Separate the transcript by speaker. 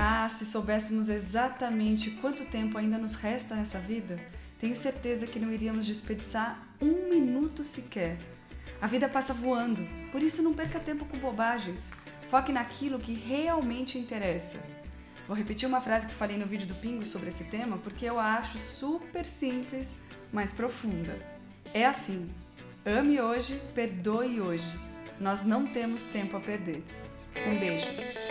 Speaker 1: Ah, se soubéssemos exatamente quanto tempo ainda nos resta nessa vida, tenho certeza que não iríamos desperdiçar um minuto sequer. A vida passa voando, por isso não perca tempo com bobagens. Foque naquilo que realmente interessa. Vou repetir uma frase que falei no vídeo do Pingo sobre esse tema porque eu a acho super simples, mas profunda. É assim: ame hoje, perdoe hoje. Nós não temos tempo a perder. Um beijo.